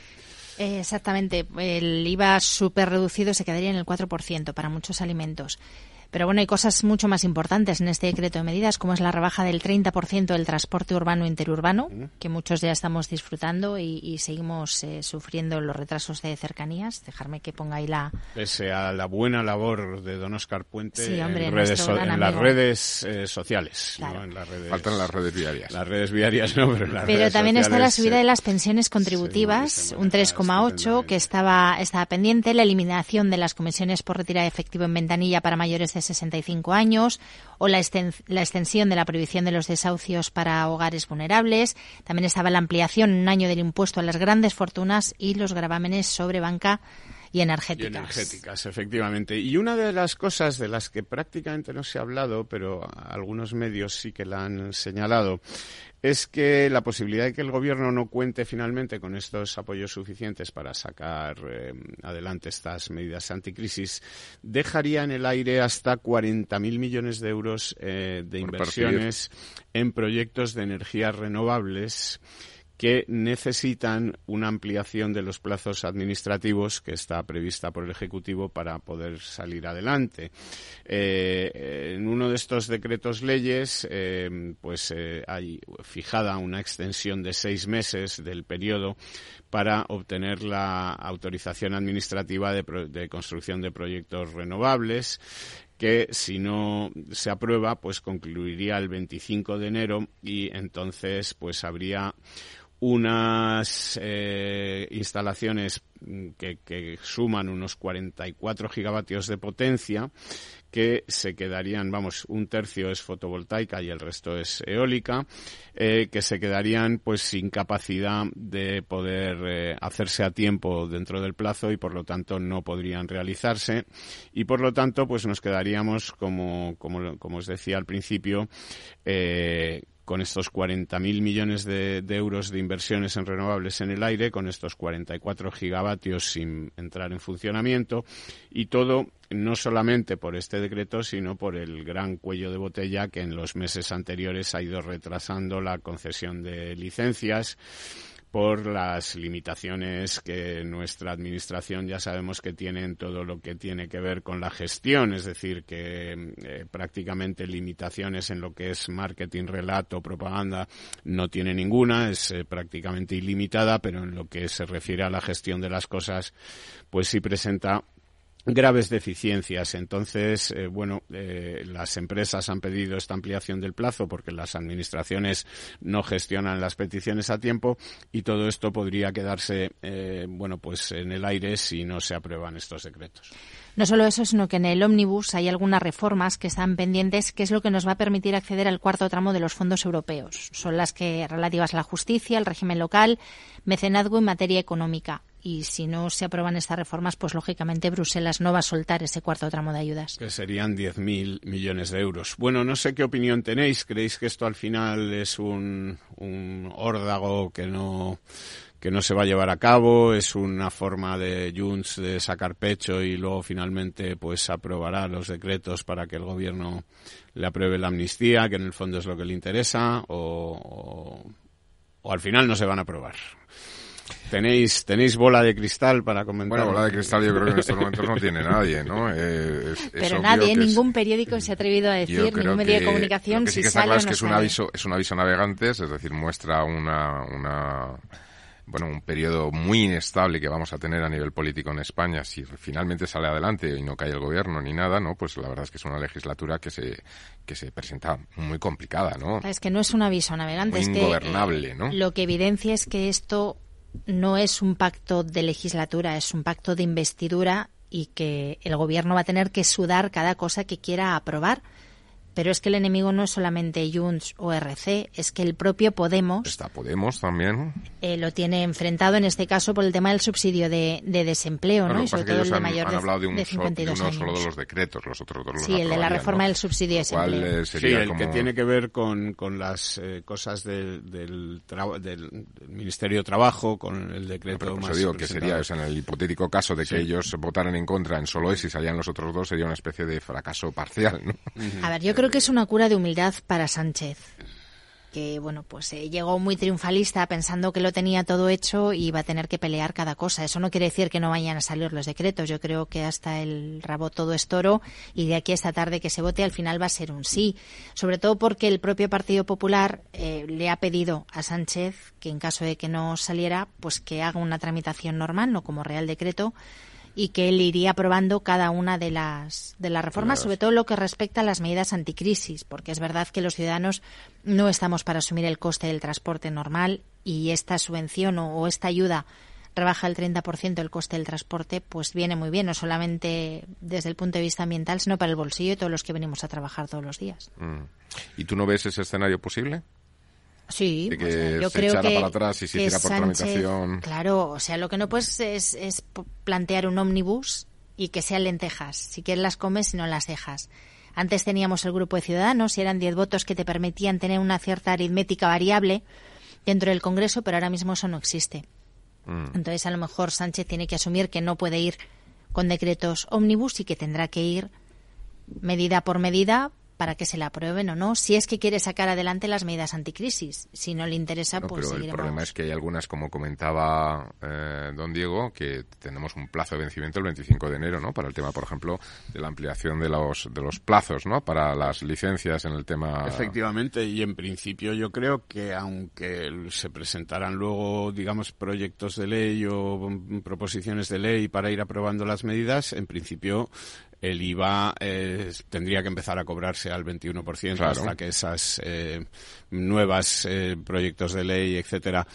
Exactamente. El IVA súper reducido se quedaría en el 4% para muchos alimentos. Pero bueno, hay cosas mucho más importantes en este decreto de medidas, como es la rebaja del 30% del transporte urbano e interurbano, que muchos ya estamos disfrutando y, seguimos eh, sufriendo los retrasos de cercanías. Dejarme que ponga ahí la... Pese a la buena labor de don Oscar Puente en, redes en, las redes eh, sociales. Faltan las redes viarias. Las redes viarias no, pero Pero también está la subida de las pensiones contributivas, un 3,8 que estaba, estaba pendiente, la eliminación de las comisiones por retirada de efectivo en ventanilla para mayores de 65 años o la, extensión de la prohibición de los desahucios para hogares vulnerables. También estaba la ampliación en un año del impuesto a las grandes fortunas y los gravámenes sobre banca y energéticas. Y energéticas, efectivamente. Y una de las cosas de las que prácticamente no se ha hablado, pero algunos medios sí que la han señalado, es que la posibilidad de que el gobierno no cuente finalmente con estos apoyos suficientes para sacar eh, adelante estas medidas anticrisis dejaría en el aire hasta 40.000 millones de euros eh, de inversiones en proyectos de energías renovables que necesitan una ampliación de los plazos administrativos que está prevista por el Ejecutivo para poder salir adelante. Eh, en uno de estos decretos leyes, eh, pues eh, hay fijada una extensión de seis meses del periodo para obtener la autorización administrativa de, de construcción de proyectos renovables que si no se aprueba, pues concluiría el 25 de enero y entonces pues habría unas eh, instalaciones que, que, suman unos 44 gigavatios de potencia que se quedarían, vamos, un tercio es fotovoltaica y el resto es eólica, eh, que se quedarían pues sin capacidad de poder eh, hacerse a tiempo dentro del plazo y por lo tanto no podrían realizarse. Y por lo tanto pues nos quedaríamos como, como, como os decía al principio eh, con estos 40.000 millones de, de, euros de inversiones en renovables en el aire, con estos 44 gigavatios sin entrar en funcionamiento, y todo no solamente por este decreto, sino por el gran cuello de botella que en los meses anteriores ha ido retrasando la concesión de licencias por las limitaciones que nuestra administración ya sabemos que tiene en todo lo que tiene que ver con la gestión, es decir, que eh, prácticamente limitaciones en lo que es marketing, relato, propaganda no tiene ninguna, es eh, prácticamente ilimitada, pero en lo que se refiere a la gestión de las cosas, pues sí presenta graves deficiencias. Entonces, eh, bueno, eh, las empresas han pedido esta ampliación del plazo porque las administraciones no gestionan las peticiones a tiempo y todo esto podría quedarse, eh, bueno, pues en el aire si no se aprueban estos decretos. No solo eso, sino que en el ómnibus hay algunas reformas que están pendientes, que es lo que nos va a permitir acceder al cuarto tramo de los fondos europeos. Son las que relativas a la justicia, el régimen local, mecenazgo y materia económica y si no se aprueban estas reformas, pues lógicamente Bruselas no va a soltar ese cuarto tramo de ayudas. Que serían 10.000 millones de euros. Bueno, no sé qué opinión tenéis. ¿Creéis que esto al final es un, un órdago que no que no se va a llevar a cabo, es una forma de Junts de sacar pecho y luego finalmente pues aprobará los decretos para que el gobierno le apruebe la amnistía, que en el fondo es lo que le interesa, o, o, o al final no se van a aprobar. ¿Tenéis, ¿Tenéis bola de cristal para comentar? Bueno, bola de cristal yo creo que en estos momentos no tiene nadie, ¿no? Eh, es, Pero nadie, ningún es... periódico se ha atrevido a decir, ningún medio de comunicación, que sí si que está sale claro o es no que es un sale. aviso, es un aviso a navegantes, es decir, muestra una, una bueno, un periodo muy inestable que vamos a tener a nivel político en España si finalmente sale adelante y no cae el gobierno ni nada, ¿no? Pues la verdad es que es una legislatura que se que se presenta muy complicada, ¿no? Es que no es un aviso a navegantes, muy es que ingobernable, eh, ¿no? lo que evidencia es que esto no es un pacto de legislatura, es un pacto de investidura y que el gobierno va a tener que sudar cada cosa que quiera aprobar. Pero es que el enemigo no es solamente Junts o RC, es que el propio Podemos Está Podemos también. eh, lo tiene enfrentado en este caso por el tema del subsidio de, de desempleo, Claro, ¿no? Y sobre todo ellos el de han, mayor han de, hablado de, un de so- de 52 uno años. solo de los decretos, los otros dos los Sí, el de la reforma ¿no? del subsidio de desempleo. eh, Sí, sería el como... que tiene que ver con, con las eh, cosas del, del, del, del Ministerio de Trabajo, con el decreto Pero pues más digo que sería, o sea, en el hipotético caso de que Sí. ellos votaran en contra en solo ese y salían los otros dos, sería una especie de fracaso parcial, ¿no? A ver, yo creo que es una cura de humildad para Sánchez, que bueno, pues eh, llegó muy triunfalista pensando que lo tenía todo hecho y iba a tener que pelear cada cosa. Eso no quiere decir que no vayan a salir los decretos. Yo creo que hasta el rabo todo es toro y de aquí a esta tarde que se vote al final va a ser un sí. Sobre todo porque el propio Partido Popular eh, le ha pedido a Sánchez que en caso de que no saliera, pues que haga una tramitación normal, no como Real Decreto, y que él iría aprobando cada una de las de las reformas, sobre todo lo que respecta a las medidas anticrisis, porque es verdad que los ciudadanos no estamos para asumir el coste del transporte normal y esta subvención o, o esta ayuda rebaja el 30% el coste del transporte, pues viene muy bien, no solamente desde el punto de vista ambiental, sino para el bolsillo de todos los que venimos a trabajar todos los días. Mm. ¿Y tú no ves ese escenario posible? Sí, que o sea, yo se creo que, para atrás y se que hiciera por Sánchez-. Claro, o sea, lo que no puedes es, es plantear un ómnibus y que sean lentejas. Si quieres las comes, si no las dejas. Antes teníamos el grupo de ciudadanos y eran 10 votos que te permitían tener una cierta aritmética variable dentro del Congreso, pero ahora mismo eso no existe. Mm. Entonces, a lo mejor Sánchez tiene que asumir que no puede ir con decretos ómnibus y que tendrá que ir medida por medida para que se la aprueben o no, si es que quiere sacar adelante las medidas anticrisis. Si no le interesa, pues pero el problema es que hay algunas, como comentaba eh, don Diego, que tenemos un plazo de vencimiento el 25 de enero, ¿no? Para el tema, por ejemplo, de la ampliación de los, de los plazos, ¿no? Para las licencias en el tema... Efectivamente, y en principio yo creo que aunque se presentaran luego, digamos, proyectos de ley o proposiciones de ley para ir aprobando las medidas, en principio el IVA eh, tendría que empezar a cobrarse al 21% hasta que esas eh, nuevas eh, proyectos de ley, etcétera,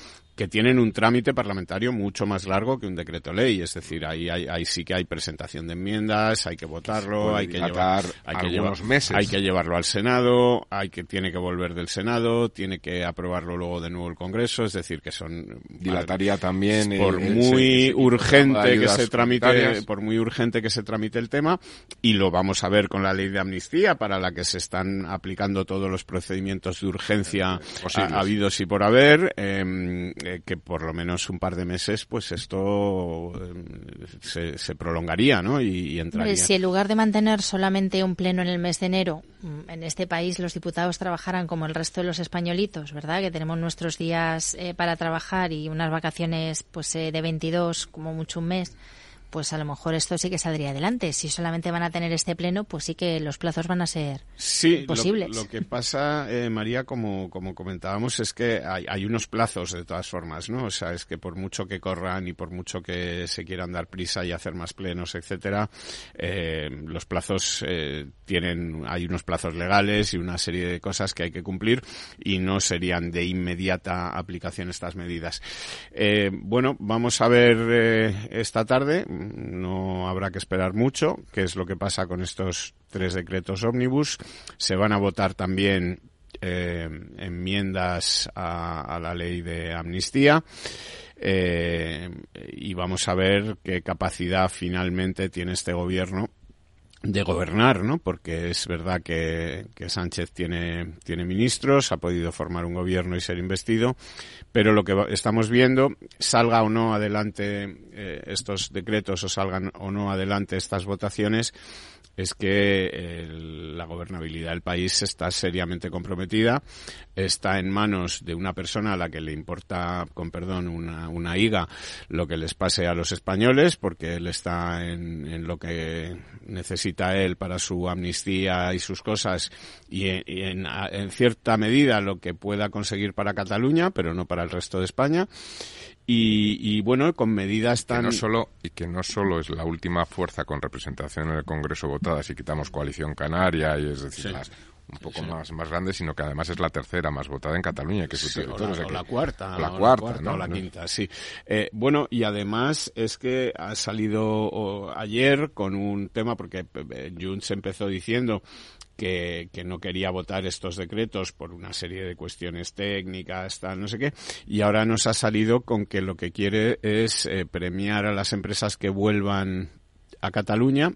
que tienen un trámite parlamentario mucho más largo que un decreto ley. Es decir, ahí, ahí, sí que hay presentación de enmiendas, hay que votarlo, hay que llevar, hay que llevar, meses. hay que llevarlo al Senado, hay que tiene que volver del Senado, tiene que aprobarlo luego de nuevo el Congreso. Es decir, que son dilataría también por muy urgente que se tramite, por muy urgente que se tramite el tema y lo vamos a ver con la ley de amnistía para la que se están aplicando todos los procedimientos de urgencia habidos y por haber. Em, que por lo menos un par de meses, pues esto eh, se, prolongaría, ¿no? Y, entraría. si en lugar de mantener solamente un pleno en el mes de enero, mm, en este país los diputados trabajaran como el resto de los españolitos, ¿verdad? Que tenemos nuestros días eh, para trabajar y unas vacaciones, pues, eh, de 22, como mucho un mes pues a lo mejor esto sí que saldría adelante. Si solamente van a tener este pleno, pues sí que los plazos van a ser sí, posibles. Lo, lo que pasa, eh, María, como, como comentábamos, es que hay, hay, unos plazos de todas formas, ¿no? O sea, es que por mucho que corran y por mucho que se quieran dar prisa y hacer más plenos, etcétera, eh, los plazos eh, tienen, hay unos plazos legales y una serie de cosas que hay que cumplir y no serían de inmediata aplicación estas medidas. bueno, vamos a ver esta tarde no habrá que esperar mucho, qué es lo que pasa con estos tres decretos ómnibus. Se van a votar también eh, enmiendas a, la ley de amnistía. Eh, y vamos a ver qué capacidad finalmente tiene este gobierno de gobernar, ¿no? Porque es verdad que, que, Sánchez tiene, tiene ministros, ha podido formar un gobierno y ser investido, pero lo que estamos viendo, salga o no adelante eh, estos decretos o salgan o no adelante estas votaciones, es que la gobernabilidad del país está seriamente comprometida, está en manos de una persona a la que le importa, con perdón, una, una higa lo que les pase a los españoles, porque él está en, en lo que necesita él para su amnistía y sus cosas, y, en, en cierta medida lo que pueda conseguir para Cataluña, pero no para el resto de España. Y, bueno, con medidas tan... Que no solo, y que no solo es la última fuerza con representación en el Congreso votada, si quitamos Coalición Canaria, y es decir, las un poco más, más grande, sino que además es la tercera más votada en Cataluña, que es su territorio. O la, cuarta. La, cuarta, o la quinta, sí. Eh, bueno, y además es que ha salido ayer con un tema, porque eh, Junts empezó diciendo que, no quería votar estos decretos por una serie de cuestiones técnicas, tal, no sé qué, y ahora nos ha salido con que lo que quiere es eh, premiar a las empresas que vuelvan a Cataluña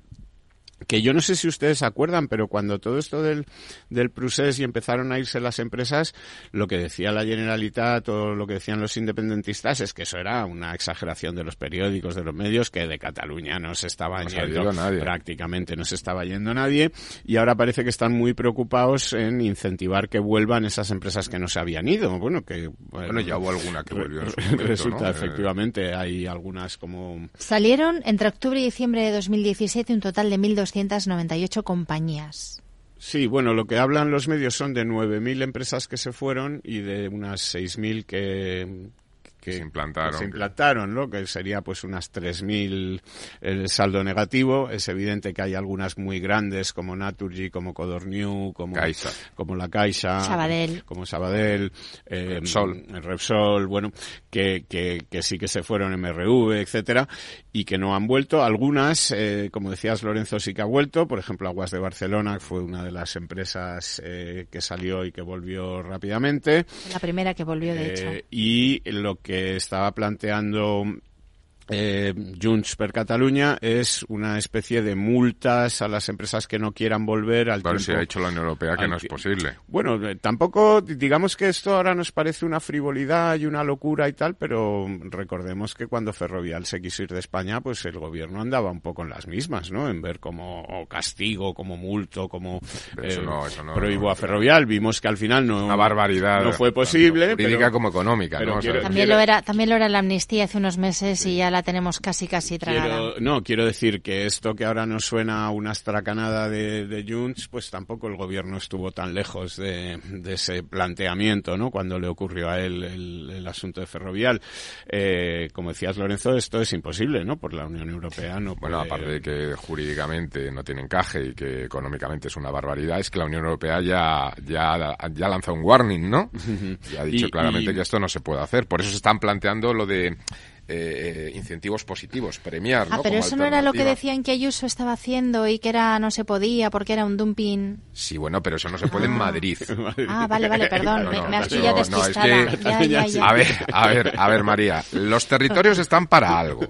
que yo no sé si ustedes se acuerdan, pero cuando todo esto del, del procés y empezaron a irse las empresas, lo que decía la Generalitat o lo que decían los independentistas es que eso era una exageración de los periódicos, de los medios, que de Cataluña no se estaba yendo nadie. prácticamente, no se estaba yendo nadie, y ahora parece que están muy preocupados en incentivar que vuelvan esas empresas que no se habían ido. Bueno, que... Bueno, ya hubo alguna que volvió. resulta, efectivamente, hay algunas como... Salieron entre octubre y diciembre de 2017 un total de 1.200 298 compañías. Sí, bueno, lo que hablan los medios son de 9.000 empresas que se fueron y de unas 6.000 que, que se implantaron. se implantaron, ¿no? Que sería pues unas 3.000 el saldo negativo. Es evidente que hay algunas muy grandes como Naturgy, como Codorniu, como, como la Caixa, Sabadell. como Sabadell, eh, Repsol. Repsol, bueno, que, que, que, sí que se fueron MRV, etcétera, y que no han vuelto. Algunas, eh, como decías Lorenzo, sí que ha vuelto. Por ejemplo, Aguas de Barcelona fue una de las empresas eh, que salió y que volvió rápidamente. La primera que volvió, de hecho. Y lo que estaba planteando eh, Junts per Catalunya es una especie de multas a las empresas que no quieran volver al Pero tiempo. si ha dicho la Unión Europea que no es posible. Bueno, eh, tampoco, digamos que esto ahora nos parece una frivolidad y una locura y tal, pero recordemos que cuando Ferrovial se quiso ir de España, pues el gobierno andaba un poco en las mismas, ¿no? En ver como castigo, como multo, como eh, no, eso no, prohíbo no, a Ferrovial. Vimos que al final no, Una barbaridad. no fue posible. Jurídica pero- como económica, pero quiero- También lo era, también lo era la amnistía hace unos meses y ya la tenemos casi casi tragada. Quiero, no, quiero decir que esto que ahora nos suena a una estracanada de, de Junts, pues tampoco el gobierno estuvo tan lejos de, de ese planteamiento, ¿no? Cuando le ocurrió a él el, el asunto de Ferrovial. Eh, como decías, Lorenzo, esto es imposible, ¿no? Por la Unión Europea no Bueno, puede- aparte de que jurídicamente no tiene encaje y que económicamente es una barbaridad, es que la Unión Europea ya, ya, ya ha lanzado un warning, ¿no? Y ha dicho Y- claramente y- que esto no se puede hacer. Por eso se están planteando lo de eh, incentivos positivos, premiar, Ah, ¿no? pero Como eso no era lo que decían que Ayuso estaba haciendo y que era no se podía porque era un dumping. Sí, bueno, pero eso no se puede en Madrid. Ah, vale, vale, perdón, No, me, no, me has eso- pillado no, es despistada. que- Ya, ya, ya. A ver, a ver, a ver, María. Los territorios están para algo.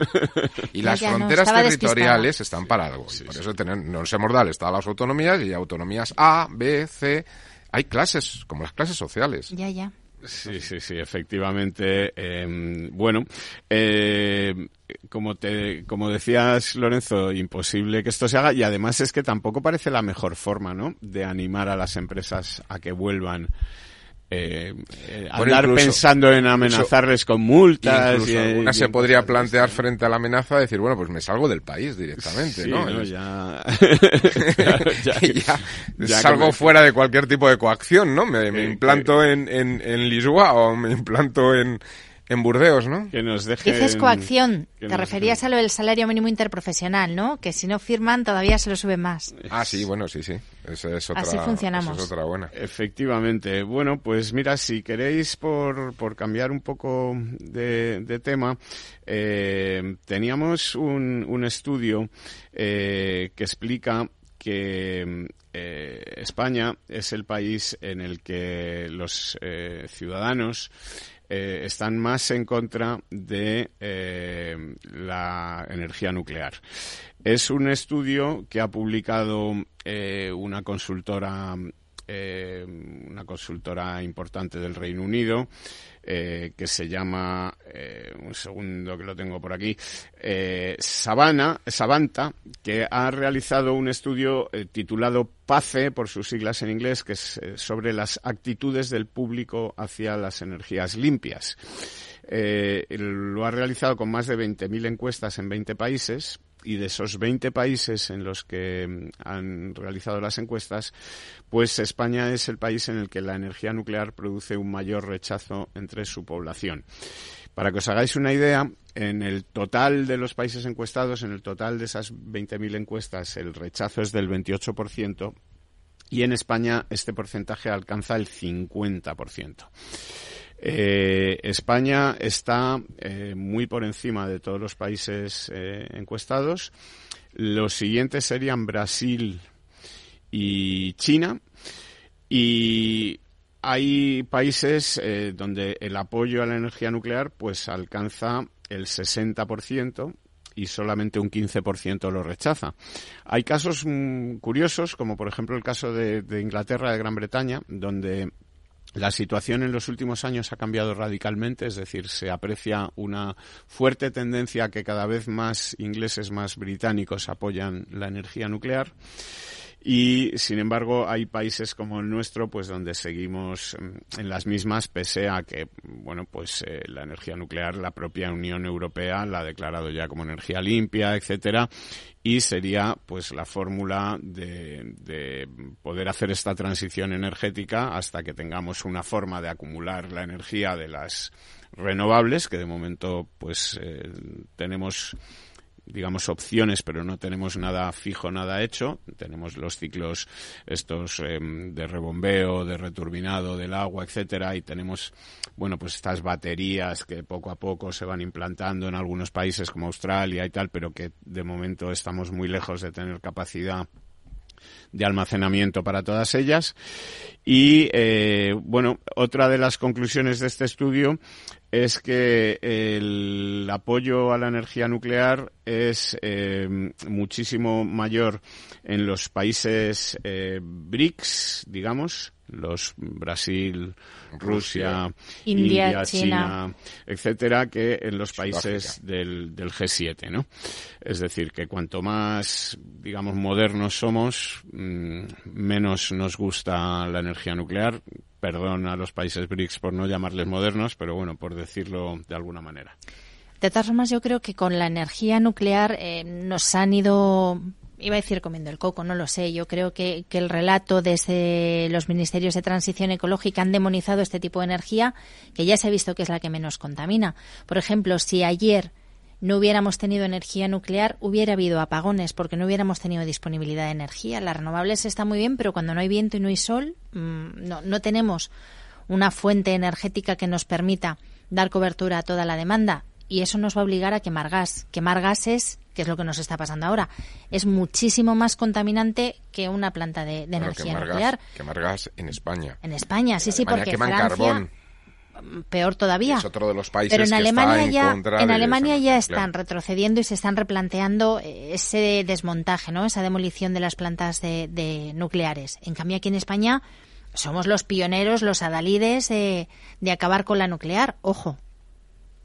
Y las fronteras territoriales están para algo. Y por eso tener- no nos hemos dado el estado a las autonomías y autonomías A, B, C. Hay clases, como las clases sociales. Ya, ya. Sí, sí, sí, efectivamente. eh, bueno, eh, como te, como decías, Lorenzo, imposible que esto se haga y además es que tampoco parece la mejor forma, ¿no? De animar a las empresas a que vuelvan. Eh, eh, Bueno, andar incluso- pensando en amenazarles con multas. Incluso y- alguna y se podría plantear frente a la amenaza decir, bueno, pues me salgo del país directamente, Sí, ¿no? ¿no? Ya, ya, ya- ya salgo me- fuera de cualquier tipo de coacción, ¿no? Me, me implanto en, en, en Lisboa o me implanto en, en Burdeos, ¿no? que nos dejen... Dices coacción, que te referías a lo del salario mínimo interprofesional, ¿no? Que si no firman todavía se lo suben más. Ah, sí, bueno, sí, sí. Esa es otra, Así funcionamos. esa es otra buena. Efectivamente. Bueno, pues mira, si queréis, por, por cambiar un poco de, de tema, eh, teníamos un, un estudio eh, que explica que eh, España es el país en el que los eh, ciudadanos eh, están más en contra de eh, la energía nuclear. Es un estudio que ha publicado eh, una consultora eh, una consultora importante del Reino Unido eh, que se llama eh, un segundo que lo tengo por aquí Savannah, Savanta que ha realizado un estudio titulado PACE por sus siglas en inglés que es sobre las actitudes del público hacia las energías limpias. Lo ha realizado con más de 20.000 encuestas en 20 países y de esos 20 países en los que mm, han realizado las encuestas, pues España es el país en el que la energía nuclear produce un mayor rechazo entre su población. Para que os hagáis una idea, en el total de los países encuestados, en el total de esas 20.000 encuestas, el rechazo es del 28% y en España este porcentaje alcanza el 50%. Eh, España está eh, muy por encima de todos los países eh, encuestados. Los siguientes serían Brasil y China. Y hay países donde el apoyo a la energía nuclear pues alcanza el 60% y solamente un 15% lo rechaza. Hay casos mm, curiosos, como por ejemplo el caso de, de Inglaterra, de Gran Bretaña, donde la situación en los últimos años ha cambiado radicalmente, es decir, se aprecia una fuerte tendencia a que cada vez más ingleses, más británicos apoyan la energía nuclear. Y, sin embargo, hay países como el nuestro, pues donde seguimos mm, en las mismas, pese a que, bueno, pues eh, la energía nuclear, la propia Unión Europea la ha declarado ya como energía limpia, etcétera, y sería, pues, la fórmula de, de poder hacer esta transición energética hasta que tengamos una forma de acumular la energía de las renovables, que de momento, pues, eh, tenemos digamos opciones pero no tenemos nada fijo nada hecho. Tenemos los ciclos estos eh, de rebombeo de returbinado del agua etcétera y tenemos bueno pues estas baterías que poco a poco se van implantando en algunos países como Australia y tal pero que de momento estamos muy lejos de tener capacidad de almacenamiento para todas ellas. Y, eh, bueno, otra de las conclusiones de este estudio es que el apoyo a la energía nuclear es eh, muchísimo mayor en los países eh, BRICS, digamos, los Brasil, Rusia, India, China, etcétera, que en los países del, del, G7, ¿no? Es decir, que cuanto más, digamos, modernos somos, mm, menos nos gusta la energía nuclear. Perdón a los países BRICS por no llamarles modernos, pero bueno, por decirlo de alguna manera. De todas formas, yo creo que con la energía nuclear eh, nos han ido iba a decir comiendo el coco, no lo sé. Yo creo que, el relato desde los ministerios de transición ecológica han demonizado este tipo de energía, que ya se ha visto que es la que menos contamina. Por ejemplo, si ayer no hubiéramos tenido energía nuclear, hubiera habido apagones porque no hubiéramos tenido disponibilidad de energía. Las renovables está muy bien, pero cuando no hay viento y no hay sol, mm, no, no tenemos una fuente energética que nos permita dar cobertura a toda la demanda y eso nos va a obligar a quemar gas. Quemar gases que es lo que nos está pasando ahora, es muchísimo más contaminante que una planta de, energía nuclear. quemar gas en España. En España, sí, sí, porque queman Francia, carbón. Peor todavía. Es otro de los países Pero en que Alemania está ya, en, contra en Alemania ya están retrocediendo y se están replanteando eh, ese desmontaje, ¿no? Esa demolición de las plantas de, de nucleares. En cambio aquí en España somos los pioneros, los adalides de, de acabar con la nuclear. Ojo,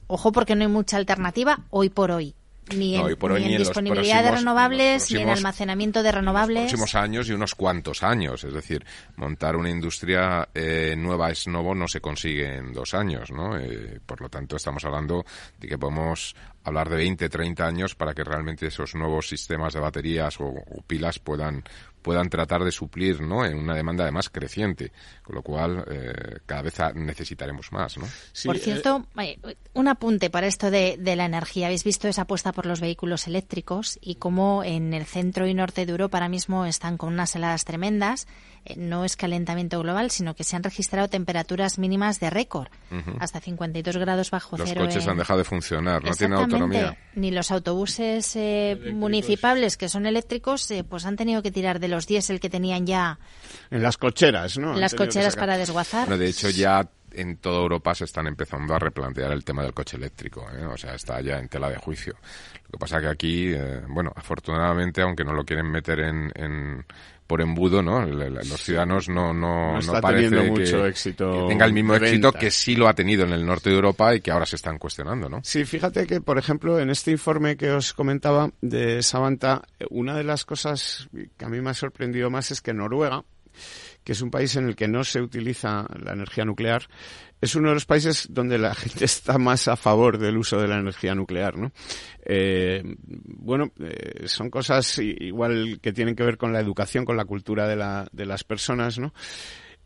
ojo porque no hay mucha alternativa hoy por hoy ni en, ni en disponibilidad de renovables, ni en almacenamiento de renovables. En los próximos años y unos cuantos años. Es decir, montar una industria eh, nueva es nuevo no se consigue en dos años, ¿no? Eh, por lo tanto, estamos hablando de que podemos hablar de 20, 30 años para que realmente esos nuevos sistemas de baterías o, o pilas puedan puedan tratar de suplir ¿no? en una demanda además creciente, con lo cual eh, cada vez necesitaremos más. ¿no? por eh, cierto, eh, un apunte para esto de, de, la energía. Habéis visto esa apuesta por los vehículos eléctricos y cómo en el centro y norte de Europa ahora mismo están con unas heladas tremendas no es calentamiento global, sino que se han registrado temperaturas mínimas de récord, hasta 52 grados bajo cero. Los coches han dejado de funcionar, no tienen autonomía. Ni los autobuses eh, municipales que son eléctricos, eh, pues han tenido que tirar de los diésel que tenían ya. En las cocheras, ¿no? En las cocheras para desguazar. de hecho, ya en toda Europa se están empezando a replantear el tema del coche eléctrico, o sea, está ya en tela de juicio. Lo que pasa que aquí, bueno, afortunadamente, aunque no lo quieren meter en, por embudo, ¿no? Los ciudadanos no, no, no, parece mucho éxito tenga el mismo éxito que sí lo ha tenido en el norte de Europa y que ahora se están cuestionando, ¿no? Sí, fíjate que, por ejemplo, en este informe que os comentaba de Savanta, una de las cosas que a mí me ha sorprendido más es que Noruega, que es un país en el que no se utiliza la energía nuclear, es uno de los países donde la gente está más a favor del uso de la energía nuclear, ¿no? Eh, bueno, eh, son cosas igual que tienen que ver con la educación, con la cultura de, la, de las personas, ¿no?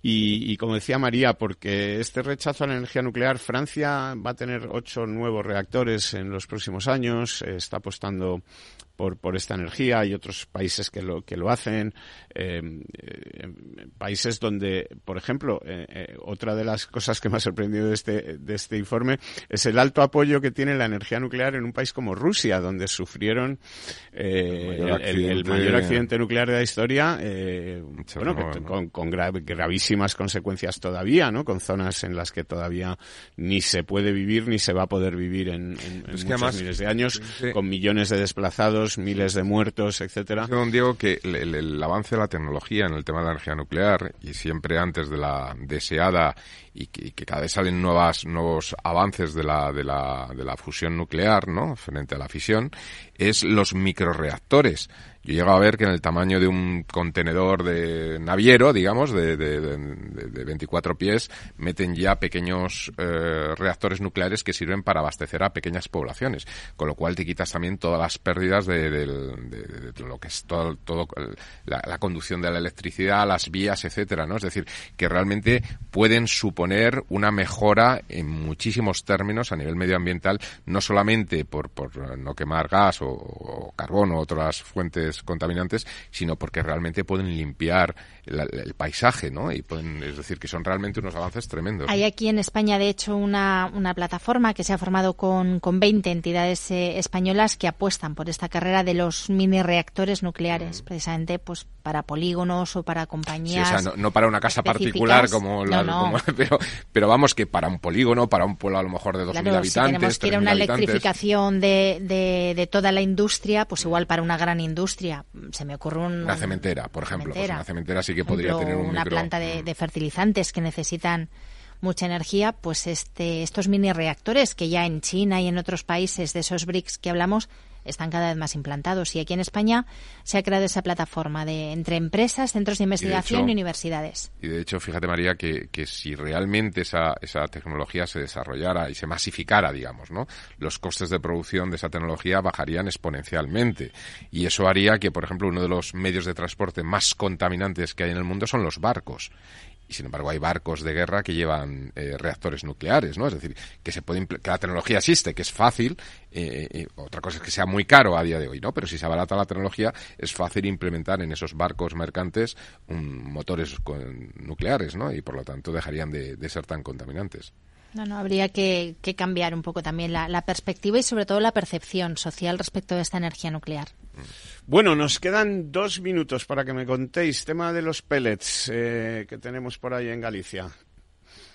Y, y, como decía María, porque este rechazo a la energía nuclear, Francia va a tener ocho nuevos reactores en los próximos años, está apostando por, por esta energía, hay otros países que lo, que lo hacen, eh, eh, países donde, por ejemplo, eh, otra de las cosas que me ha sorprendido de este, de este informe es el alto apoyo que tiene la energía nuclear en un país como Rusia, donde sufrieron el mayor, el, el, mayor, accidente nuclear de la historia, bueno, ¿no? con, con gravísimas consecuencias todavía, ¿no? Con zonas en las que todavía ni se puede vivir ni se va a poder vivir en, en, en muchos además, miles de años, sí. con millones de desplazados miles de muertos, etcétera. Don Diego, que el, avance de la tecnología en el tema de la energía nuclear y siempre antes de la deseada y que, cada vez salen nuevas, nuevos avances de la, de la, de la fusión nuclear, ¿no? Frente a la fisión, es los microreactores. Yo llego a ver que en el tamaño de un contenedor de naviero, digamos, de, de, de, de 24 pies, meten ya pequeños eh, reactores nucleares que sirven para abastecer a pequeñas poblaciones, con lo cual te quitas también todas las pérdidas de, lo que es todo, todo la, la, conducción de la electricidad, las vías, etcétera, ¿no? Es decir, que realmente pueden suponer una mejora en muchísimos términos a nivel medioambiental, no solamente por, por no quemar gas o, o carbón o otras fuentes contaminantes, sino porque realmente pueden limpiar el paisaje, ¿no? Y pueden, es decir, que son realmente unos avances tremendos. Hay aquí en España, de hecho, una, una plataforma que se ha formado con, con 20 entidades eh, españolas que apuestan por esta carrera de los mini reactores nucleares, mm. precisamente pues para polígonos o para compañías. o sea, no, para una casa particular como la. pero, pero vamos que para un polígono, para un pueblo a lo mejor de 2.000 habitantes. Si tenemos que ir a una electrificación de, de, de, toda la industria, pues igual para una gran industria. Se me ocurre un, una cementera, por ejemplo. Pues una cementera sí que podría tener un una planta de, mm. de fertilizantes que necesitan mucha energía, pues este, estos mini reactores que ya en China y en otros países de esos BRICS que hablamos están cada vez más implantados. Y aquí en España se ha creado esa plataforma de entre empresas, centros de investigación y, universidades. Y de hecho, fíjate María, que, que si realmente esa, esa tecnología se desarrollara y se masificara, digamos, ¿no? Los costes de producción de esa tecnología bajarían exponencialmente. Y eso haría que, por ejemplo, uno de los medios de transporte más contaminantes que hay en el mundo son los barcos y sin embargo hay barcos de guerra que llevan eh, reactores nucleares, ¿no? Es decir, que se puede que la tecnología existe, que es fácil. Eh, eh, otra cosa es que sea muy caro a día de hoy, ¿no? Pero si se abarata la tecnología es fácil implementar en esos barcos mercantes motores nucleares, ¿no? Y por lo tanto dejarían de ser tan contaminantes. No, no, habría que, cambiar un poco también la, perspectiva y sobre todo la percepción social respecto de esta energía nuclear. Bueno, nos quedan dos minutos para que me contéis tema de los pellets eh, que tenemos por ahí en Galicia.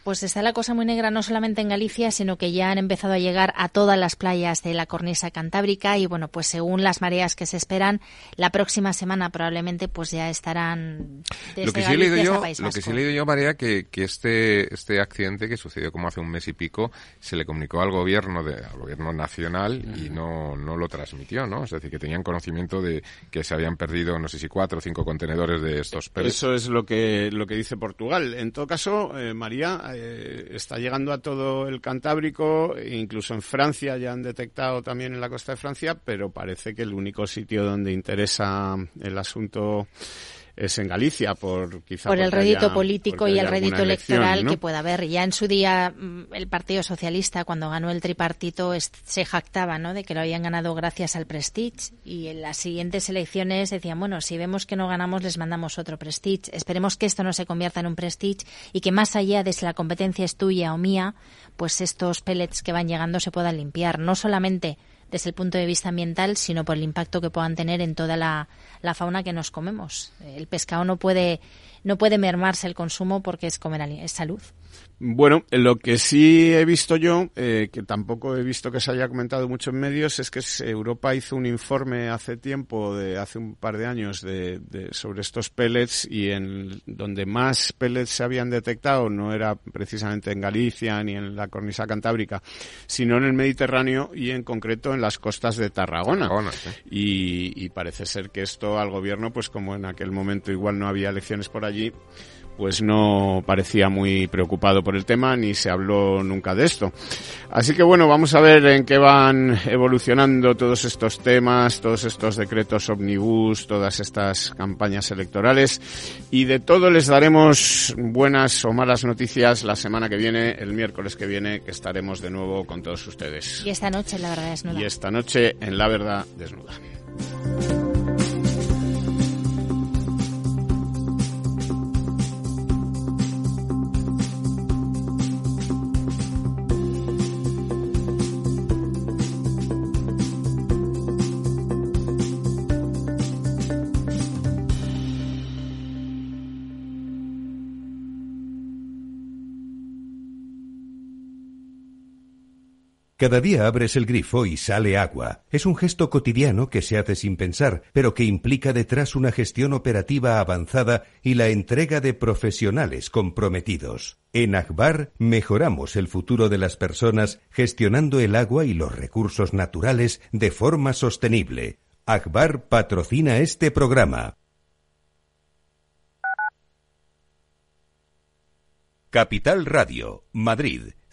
Pues está la cosa muy negra no solamente en Galicia, sino que ya han empezado a llegar a todas las playas de la cornisa cantábrica y bueno, pues según las mareas que se esperan, la próxima semana probablemente pues ya estarán lo que sí he leído yo, Lo que sí he leído yo, María, que, que este, este accidente que sucedió como hace un mes y pico, se le comunicó al gobierno de, al gobierno nacional y no, no lo transmitió, ¿no? Es decir, que tenían conocimiento de que se habían perdido, no sé si cuatro o cinco contenedores de estos pellets. Eso es lo que, lo que dice Portugal. En todo caso, eh, María, eh, está llegando a todo el Cantábrico, incluso en Francia ya han detectado también en la costa de Francia, pero parece que el único sitio donde interesa el asunto es en Galicia por quizá por el rédito político y el rédito electoral que pueda haber. Ya en su día mm, el Partido Socialista cuando ganó el tripartito se jactaba ¿no? de que lo habían ganado gracias al Prestige y en las siguientes elecciones decían bueno si vemos que no ganamos les mandamos otro Prestige. Esperemos que esto no se convierta en un Prestige y que más allá de si la competencia es tuya o mía pues estos pellets que van llegando se puedan limpiar no solamente desde el punto de vista ambiental, sino por el impacto que puedan tener en toda la, la fauna que nos comemos. El pescado no puede, no puede mermarse el consumo porque es comer es salud. Bueno, lo que sí he visto yo, eh, que tampoco he visto que se haya comentado mucho en medios, es que Europa hizo un informe hace tiempo, de hace un par de años, de, sobre estos pellets y en donde más pellets se habían detectado no era precisamente en Galicia ni en la cornisa cantábrica, sino en el Mediterráneo y en concreto en las costas de Tarragona. y, y parece ser que esto al gobierno, pues como en aquel momento igual no había elecciones por allí, pues no parecía muy preocupado por el tema ni se habló nunca de esto. Así que bueno, vamos a ver en qué van evolucionando todos estos temas, todos estos decretos omnibus, todas estas campañas electorales y de todo les daremos buenas o malas noticias la semana que viene, el miércoles que viene, que estaremos de nuevo con todos ustedes. Y esta noche en La Verdad Desnuda. Y esta noche en La Verdad Desnuda. Cada día abres el grifo y sale agua. Es un gesto cotidiano que se hace sin pensar, pero que implica detrás una gestión operativa avanzada y la entrega de profesionales comprometidos. En Akbar mejoramos el futuro de las personas gestionando el agua y los recursos naturales de forma sostenible. Akbar patrocina este programa. Capital Radio, Madrid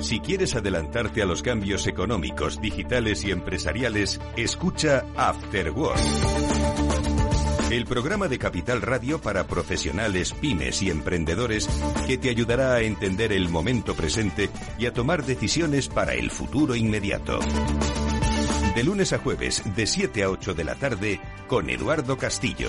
Si quieres adelantarte a los cambios económicos, digitales y empresariales, escucha After Work. El programa de Capital Radio para profesionales, pymes y emprendedores que te ayudará a entender el momento presente y a tomar decisiones para el futuro inmediato. De lunes a jueves, de 7 a 8 de la tarde, con Eduardo Castillo.